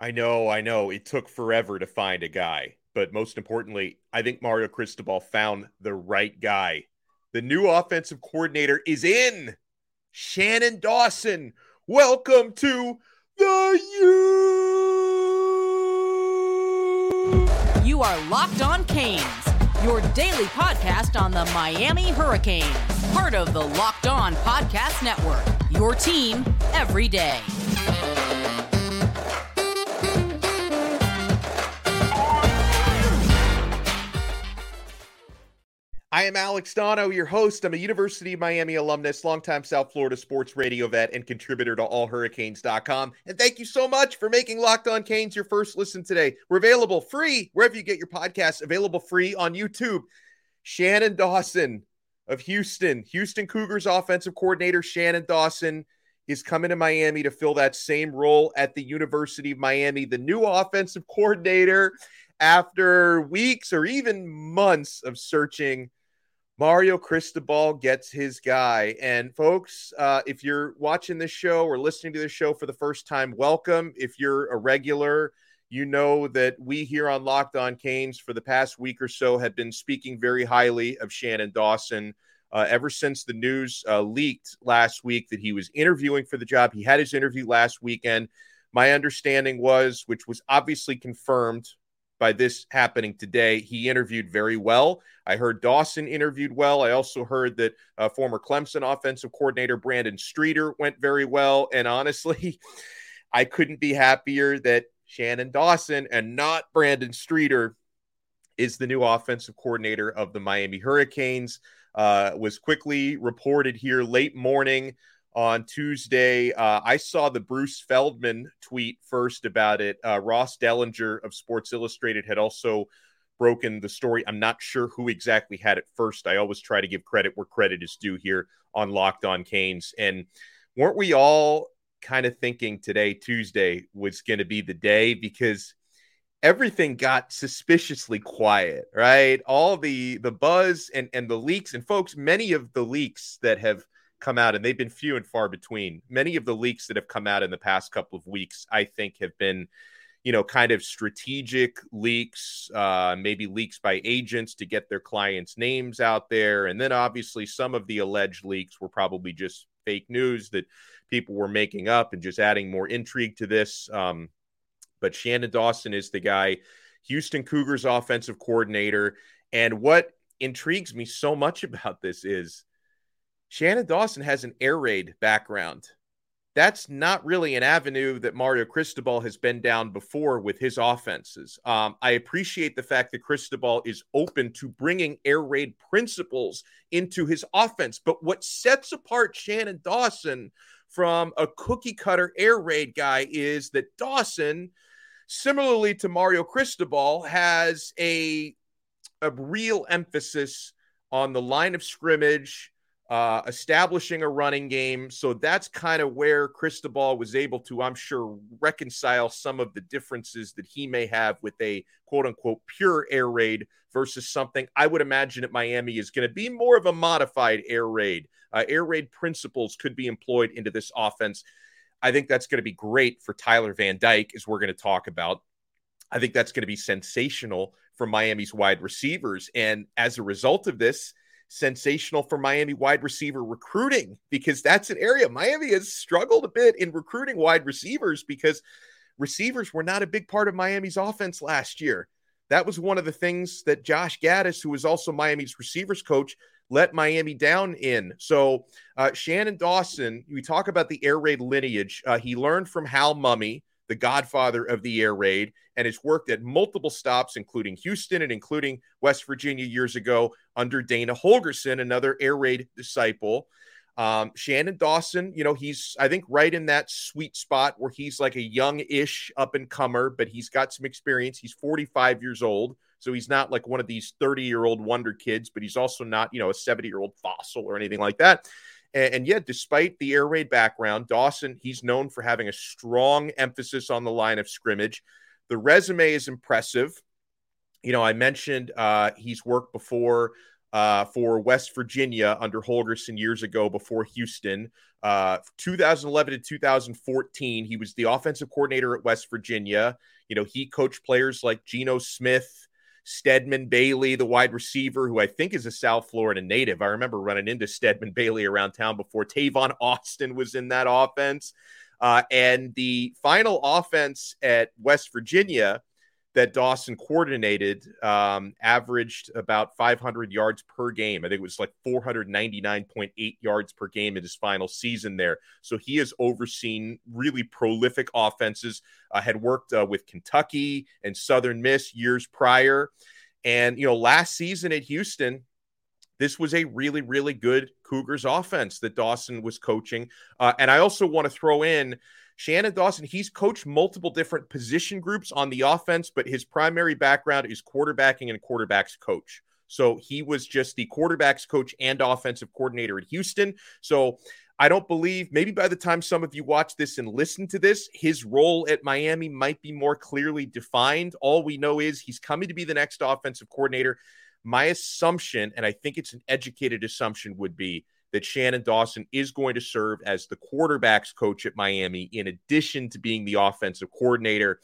I know, I know. It took forever to find a guy. But most importantly, I think Mario Cristobal found the right guy. The new offensive coordinator is in. Shannon Dawson. Welcome to the U. You are Locked On Canes, your daily podcast on the Miami Hurricanes, part of the Locked On Podcast Network. Your team every day. I am Alex Donno, your host. I'm a University of Miami alumnus, longtime South Florida sports radio vet, and contributor to allhurricanes.com. And thank you so much for making Locked On Canes your first listen today. We're available free wherever you get your podcasts, available free on YouTube. Shannon Dawson of Houston, Houston Cougars offensive coordinator Shannon Dawson is coming to Miami to fill that same role at the University of Miami, the new offensive coordinator after weeks or even months of searching Mario Cristobal gets his guy. And folks, uh, if you're watching this show or listening to this show for the first time, welcome. If you're a regular, you know that we here on Locked On Canes for the past week or so have been speaking very highly of Shannon Dawson. Uh, ever since the news uh, leaked last week that he was interviewing for the job, he had his interview last weekend. My understanding was, which was obviously confirmed by this happening today. He interviewed very well. I heard Dawson interviewed well. I also heard that uh, former Clemson offensive coordinator Brandon Streeter went very well. And honestly, I couldn't be happier that Shannon Dawson and not Brandon Streeter is the new offensive coordinator of the Miami Hurricanes. Uh, was quickly reported here late morning on Tuesday. Uh, I saw the Bruce Feldman tweet first about it. Uh, Ross Dellenger of Sports Illustrated had also broken the story. I'm not sure who exactly had it first. I always try to give credit where credit is due here on Locked On Canes. And weren't we all kind of thinking today, Tuesday, was going to be the day because everything got suspiciously quiet, right? All the the buzz and and the leaks and folks, many of the leaks that have – come out, and they've been few and far between. Many of the leaks that have come out in the past couple of weeks, I think, have been, you know, kind of strategic leaks, uh, maybe leaks by agents to get their clients' names out there. And then obviously, some of the alleged leaks were probably just fake news that people were making up and just adding more intrigue to this. Um, but Shannon Dawson is the guy, Houston Cougars offensive coordinator. And what intrigues me so much about this is Shannon Dawson has an air raid background. That's not really an avenue that Mario Cristobal has been down before with his offenses. Um, I appreciate the fact that Cristobal is open to bringing air raid principles into his offense. But what sets apart Shannon Dawson from a cookie cutter air raid guy is that Dawson, similarly to Mario Cristobal, has a, a real emphasis on the line of scrimmage uh, establishing a running game. So that's kind of where Cristobal was able to, I'm sure, reconcile some of the differences that he may have with a quote unquote pure air raid versus something I would imagine at Miami is going to be more of a modified air raid. Uh, air raid principles could be employed into this offense. I think that's going to be great for Tyler Van Dyke, as we're going to talk about. I think that's going to be sensational for Miami's wide receivers. And as a result of this, sensational for Miami wide receiver recruiting because that's an area Miami has struggled a bit in recruiting wide receivers because receivers were not a big part of Miami's offense last year. That was one of the things that Josh Gattis, who was also Miami's receivers coach, let Miami down in. So, uh, Shannon Dawson, we talk about the air raid lineage. Uh, he learned from Hal Mumme, the godfather of the air raid, and has worked at multiple stops, including Houston and including West Virginia years ago under Dana Holgorsen, another air raid disciple. Um, Shannon Dawson, you know, he's, I think, right in that sweet spot where he's like a young ish up and comer, but he's got some experience. He's 45 years old. So he's not like one of these 30 year old wonder kids, but he's also not, you know, a 70 year old fossil or anything like that. And, and yet, despite the air raid background, Dawson, he's known for having a strong emphasis on the line of scrimmage. The resume is impressive. You know, I mentioned uh, he's worked before uh, for West Virginia under Holgorsen years ago before Houston. Uh, 2011 to 2014, he was the offensive coordinator at West Virginia. You know, he coached players like Geno Smith, Stedman Bailey, the wide receiver, who I think is a South Florida native. I remember running into Stedman Bailey around town before. Tavon Austin was in that offense. Uh, and the final offense at West Virginia that Dawson coordinated um, averaged about 500 yards per game. I think it was like 499.8 yards per game in his final season there. So he has overseen really prolific offenses, uh, had worked uh, with Kentucky and Southern Miss years prior. And, you know, last season at Houston, this was a really, really good Cougars offense that Dawson was coaching. Uh, and I also want to throw in Shannon Dawson, he's coached multiple different position groups on the offense, but his primary background is quarterbacking and quarterbacks coach. So he was just the quarterbacks coach and offensive coordinator at Houston. So I don't believe, maybe by the time some of you watch this and listen to this, his role at Miami might be more clearly defined. All we know is he's coming to be the next offensive coordinator. My assumption, and I think it's an educated assumption, would be that Shannon Dawson is going to serve as the quarterbacks coach at Miami, in addition to being the offensive coordinator.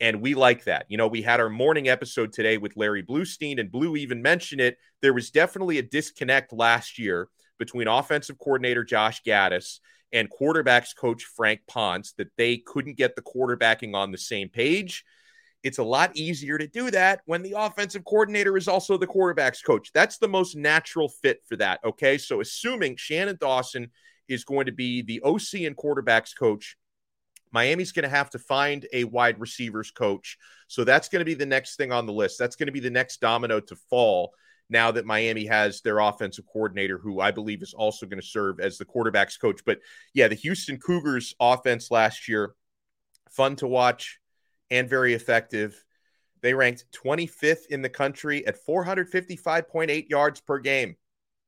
And we like that. You know, we had our morning episode today with Larry Blustein, and Blue even mentioned it. There was definitely a disconnect last year between offensive coordinator Josh Gattis and quarterbacks coach Frank Ponce that they couldn't get the quarterbacking on the same page. It's a lot easier to do that when the offensive coordinator is also the quarterback's coach. That's the most natural fit for that. Okay. So, assuming Shannon Dawson is going to be the OC and quarterbacks coach, Miami's going to have to find a wide receivers coach. So, that's going to be the next thing on the list. That's going to be the next domino to fall now that Miami has their offensive coordinator, who I believe is also going to serve as the quarterback's coach. But yeah, the Houston Cougars offense last year, fun to watch and very effective. They ranked 25th in the country at 455.8 yards per game.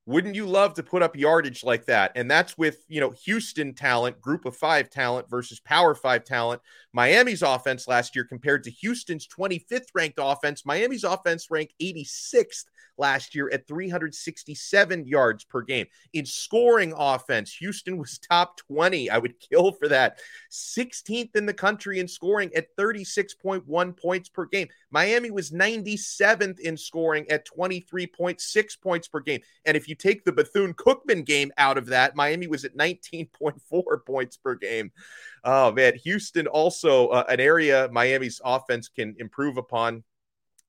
Wouldn't you love to put up yardage like that? And that's with, you know, Houston talent, group of five talent versus power five talent. Miami's offense last year compared to Houston's 25th ranked offense. Miami's offense ranked 86th last year at 367 yards per game. In scoring offense, Houston was top 20. I would kill for that. 16th in the country in scoring at 36.1 points per game. Miami was 97th in scoring at 23.6 points per game. And if you take the Bethune Cookman game out of that, Miami was at 19.4 points per game. Oh, man. Houston also uh, an area Miami's offense can improve upon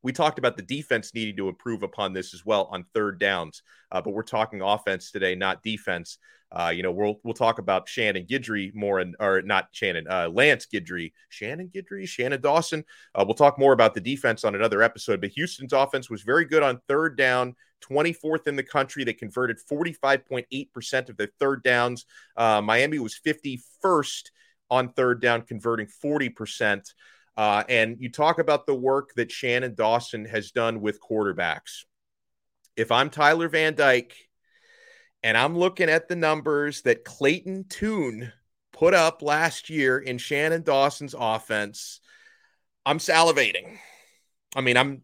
we talked about the defense needing to improve upon this as well on third downs, uh, but we're talking offense today, not defense. Uh, you know, we'll we'll talk about Shannon Guidry more, and or not Shannon, uh, Lance Guidry, Shannon Guidry, Shannon Dawson. Uh, we'll talk more about the defense on another episode. But Houston's offense was very good on third down, 24th in the country. They converted 45.8 percent of their third downs. Uh, Miami was 51st on third down, converting 40 percent. Uh, and you talk about the work that Shannon Dawson has done with quarterbacks. If I'm Tyler Van Dyke and I'm looking at the numbers that Clayton Tune put up last year in Shannon Dawson's offense, I'm salivating. I mean, I'm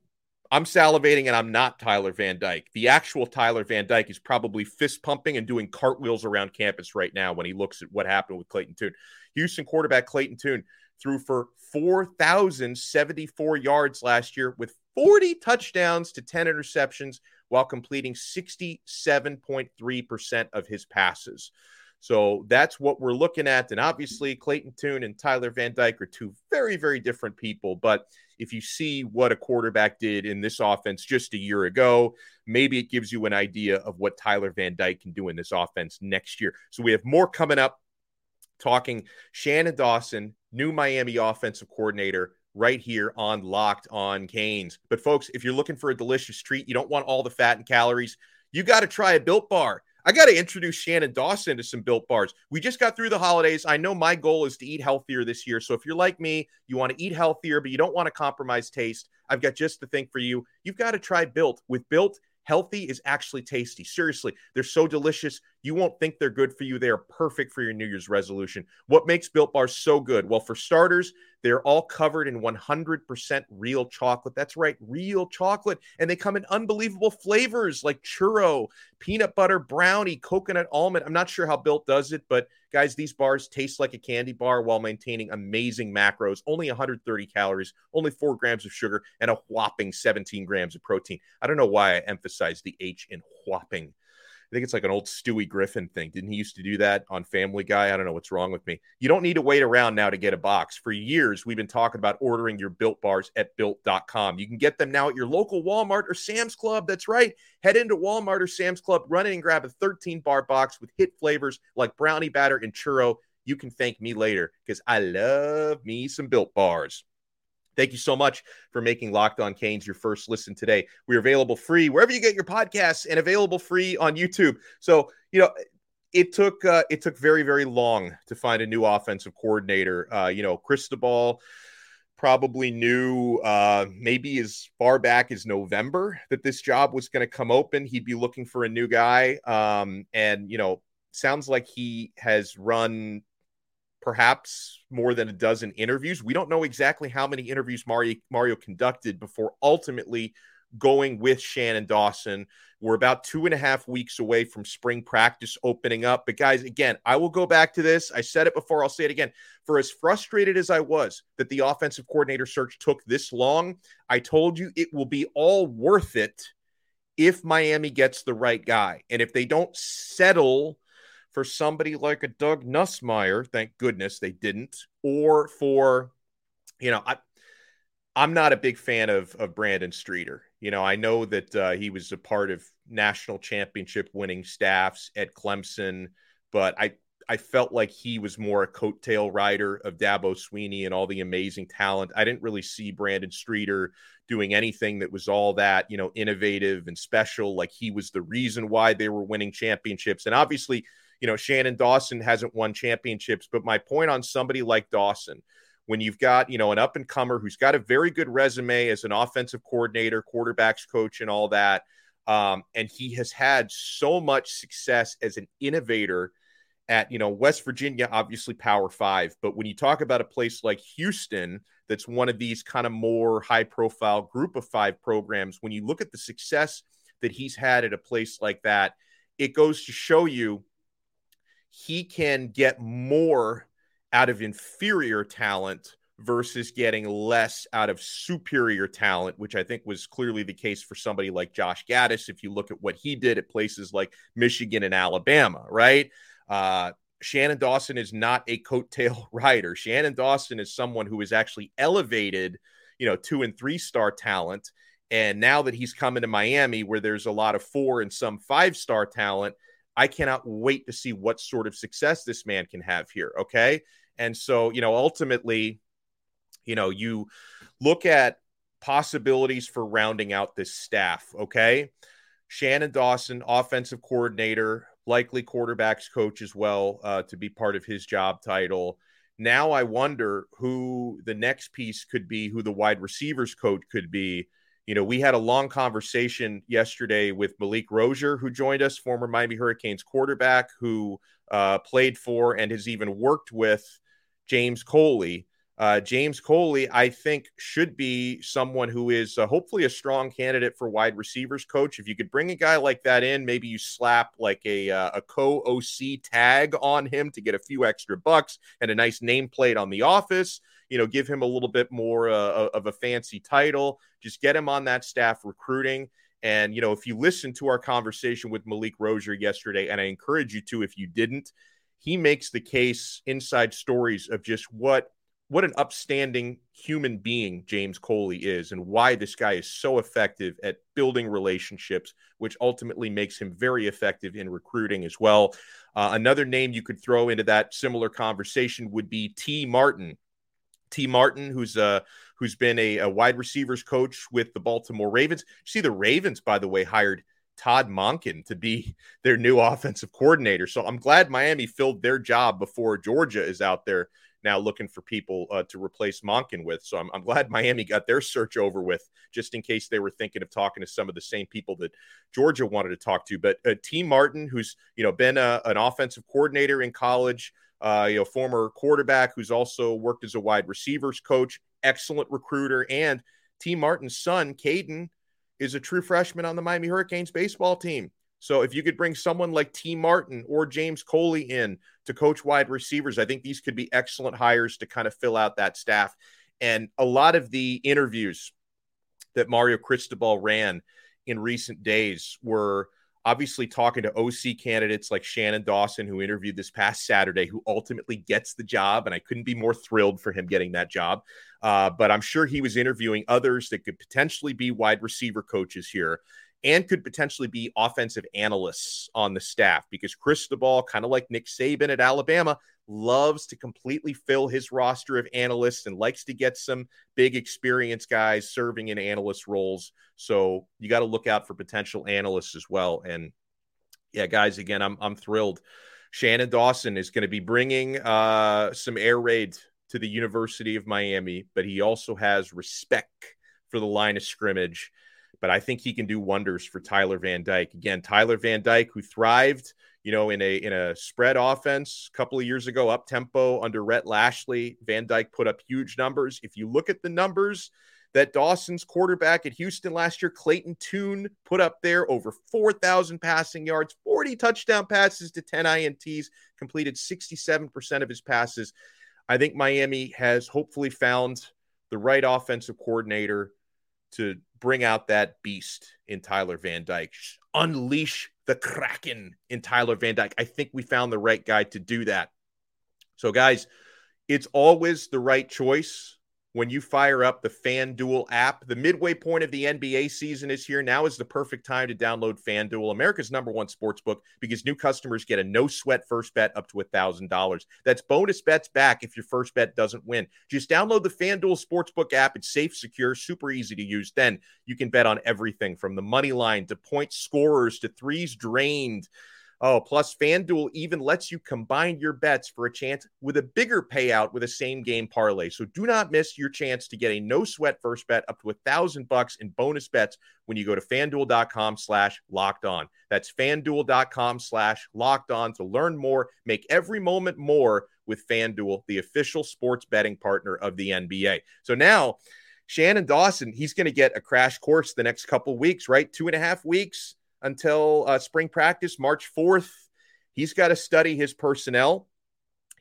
I'm salivating and I'm not Tyler Van Dyke. The actual Tyler Van Dyke is probably fist pumping and doing cartwheels around campus right now when he looks at what happened with Clayton Tune. Houston quarterback Clayton Tune threw for 4,074 yards last year with 40 touchdowns to 10 interceptions while completing 67.3% of his passes. So that's what we're looking at. And obviously, Clayton Tune and Tyler Van Dyke are two very, very different people. But if you see what a quarterback did in this offense just a year ago, maybe it gives you an idea of what Tyler Van Dyke can do in this offense next year. So we have more coming up talking Shannon Dawson, new Miami offensive coordinator, right here on Locked on Canes. But folks, if you're looking for a delicious treat, you don't want all the fat and calories, you got to try a built bar. I got to introduce Shannon Dawson to some built bars. We just got through the holidays. I know my goal is to eat healthier this year. So if you're like me, you want to eat healthier, but you don't want to compromise taste, I've got just the thing for you. You've got to try built. With built, healthy is actually tasty. Seriously, they're so delicious. You won't think they're good for you. They are perfect for your New Year's resolution. What makes Built Bars so good? Well, for starters, they're all covered in 100% real chocolate. That's right, real chocolate. And they come in unbelievable flavors like churro, peanut butter, brownie, coconut almond. I'm not sure how Built does it, but guys, these bars taste like a candy bar while maintaining amazing macros. Only 130 calories, only four grams of sugar, and a whopping 17 grams of protein. I don't know why I emphasize the H in whopping. I think it's like an old Stewie Griffin thing. Didn't he used to do that on Family Guy? I don't know what's wrong with me. You don't need to wait around now to get a box. For years, we've been talking about ordering your built bars at built.com. You can get them now at your local Walmart or Sam's Club. That's right. Head into Walmart or Sam's Club, run in and grab a 13 bar box with hit flavors like brownie batter and churro. You can thank me later because I love me some built bars. Thank you so much for making Locked On Canes your first listen today. We're available free wherever you get your podcasts and available free on YouTube. So, you know, it took uh, it took very very long to find a new offensive coordinator. Uh, you know, Cristobal probably knew uh, maybe as far back as November that this job was going to come open. He'd be looking for a new guy, um, and you know, sounds like he has run perhaps more than a dozen interviews. We don't know exactly how many interviews Mario, Mario conducted before ultimately going with Shannon Dawson. We're about two and a half weeks away from spring practice opening up. But, guys, again, I will go back to this. I said it before, I'll say it again. For as frustrated as I was that the offensive coordinator search took this long, I told you it will be all worth it if Miami gets the right guy. And if they don't settle for somebody like a Doug Nussmeier, thank goodness they didn't, or for, you know, I, I'm not a big fan of of Brandon Streeter. You know, I know that uh, he was a part of national championship winning staffs at Clemson, but I I felt like he was more a coattail rider of Dabo Swinney and all the amazing talent. I didn't really see Brandon Streeter doing anything that was all that, you know, innovative and special. Like he was the reason why they were winning championships. And obviously, you know, Shannon Dawson hasn't won championships. But my point on somebody like Dawson, when you've got, you know, an up and comer who's got a very good resume as an offensive coordinator, quarterbacks coach, and all that. Um, and he has had so much success as an innovator at, you know, West Virginia, obviously Power Five. But when you talk about a place like Houston, that's one of these kind of more high profile group of five programs, when you look at the success that he's had at a place like that, it goes to show you he can get more out of inferior talent versus getting less out of superior talent, which I think was clearly the case for somebody like Josh Gattis. If you look at what he did at places like Michigan and Alabama, right? Uh, Shannon Dawson is not a coattail rider. Shannon Dawson is someone who is actually elevated, you know, two and three star talent. And now that he's coming to Miami, where there's a lot of four and some five star talent, I cannot wait to see what sort of success this man can have here. Okay. And so, you know, ultimately, you know, you look at possibilities for rounding out this staff. Okay. Shannon Dawson, offensive coordinator, likely quarterbacks coach as well uh, to be part of his job title. Now I wonder who the next piece could be, who the wide receivers coach could be you know, we had a long conversation yesterday with Malik Rosier, who joined us, former Miami Hurricanes quarterback, who uh, played for and has even worked with James Coley. Uh, James Coley, I think, should be someone who is uh, hopefully a strong candidate for wide receivers coach. If you could bring a guy like that in, maybe you slap like a uh, a co OC tag on him to get a few extra bucks and a nice nameplate on the office you know, give him a little bit more uh, of a fancy title. Just get him on that staff recruiting. And, you know, if you listen to our conversation with Malik Rosier yesterday, and I encourage you to if you didn't, he makes the case inside stories of just what what an upstanding human being James Coley is and why this guy is so effective at building relationships, which ultimately makes him very effective in recruiting as well. Uh, another name you could throw into that similar conversation would be Tee Martin, Tee Martin, who's uh who's been a, a, wide receivers coach with the Baltimore Ravens. You see, the Ravens, by the way, hired Todd Monken to be their new offensive coordinator. So I'm glad Miami filled their job before Georgia is out there now looking for people uh, to replace Monken with. So I'm, I'm glad Miami got their search over with, just in case they were thinking of talking to some of the same people that Georgia wanted to talk to. But uh, Tee Martin, who's you know been a, an offensive coordinator in college, uh, you know, former quarterback who's also worked as a wide receivers coach, excellent recruiter, and Tee Martin's son, Caden, is a true freshman on the Miami Hurricanes baseball team. So if you could bring someone like Tee Martin or James Coley in to coach wide receivers, I think these could be excellent hires to kind of fill out that staff. And a lot of the interviews that Mario Cristobal ran in recent days were obviously talking to OC candidates like Shannon Dawson, who interviewed this past Saturday, who ultimately gets the job. And I couldn't be more thrilled for him getting that job. Uh, but I'm sure he was interviewing others that could potentially be wide receiver coaches here and could potentially be offensive analysts on the staff because Chris Cristobal, kind of like Nick Saban at Alabama, loves to completely fill his roster of analysts and likes to get some big experience guys serving in analyst roles. So you got to look out for potential analysts as well. And yeah, guys, again, I'm I'm thrilled. Shannon Dawson is going to be bringing uh, some air raid to the University of Miami, but he also has respect for the line of scrimmage but I think he can do wonders for Tyler Van Dyke. Again, Tyler Van Dyke, who thrived, you know, in a in a spread offense a couple of years ago, up tempo under Rhett Lashlee. Van Dyke put up huge numbers. If you look at the numbers that Dawson's quarterback at Houston last year, Clayton Tune, put up there over 4,000 passing yards, 40 touchdown passes to 10 INTs, completed 67% of his passes. I think Miami has hopefully found the right offensive coordinator to bring out that beast in Tyler Van Dyke, unleash the Kraken in Tyler Van Dyke. I think we found the right guy to do that. So, guys, it's always the right choice when you fire up the FanDuel app. The midway point of the NBA season is here. Now is the perfect time to download FanDuel, America's number one sports book, because new customers get a no sweat first bet up to $1,000. That's bonus bets back if your first bet doesn't win. Just download the FanDuel Sportsbook app. It's safe, secure, super easy to use. Then you can bet on everything from the money line to point scorers to threes drained Oh, plus FanDuel even lets you combine your bets for a chance with a bigger payout with a same game parlay. So do not miss your chance to get a no sweat first bet up to a thousand bucks in bonus bets when you go to fanduel.com slash locked on. That's fanduel.com slash locked on to learn more. Make every moment more with FanDuel, the official sports betting partner of the NBA. So now Shannon Dawson, he's going to get a crash course the next couple weeks, right? Two and a half weeks until uh, spring practice, March 4th. He's got to study his personnel.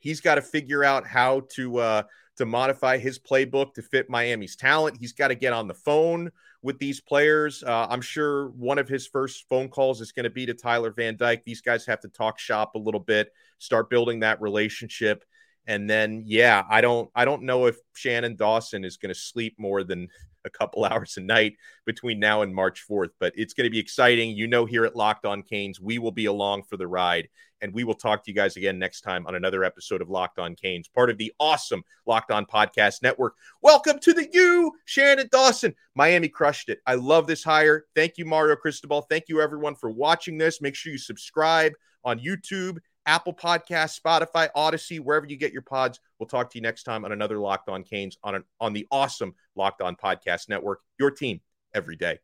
He's got to figure out how to uh, to modify his playbook to fit Miami's talent. He's got to get on the phone with these players. Uh, I'm sure one of his first phone calls is going to be to Tyler Van Dyke. These guys have to talk shop a little bit, start building that relationship. And then, yeah, I don't, I don't know if Shannon Dawson is going to sleep more than a couple hours a night between now and March 4th. But it's going to be exciting. You know, here at Locked On Canes, we will be along for the ride. And we will talk to you guys again next time on another episode of Locked On Canes, part of the awesome Locked On Podcast Network. Welcome to the U, Shannon Dawson. Miami crushed it. I love this hire. Thank you, Mario Cristobal. Thank you, everyone, for watching this. Make sure you subscribe on YouTube Apple Podcast, Spotify, Odyssey, wherever you get your pods. We'll talk to you next time on another Locked On Canes on an, on the awesome Locked On Podcast Network. Your team every day.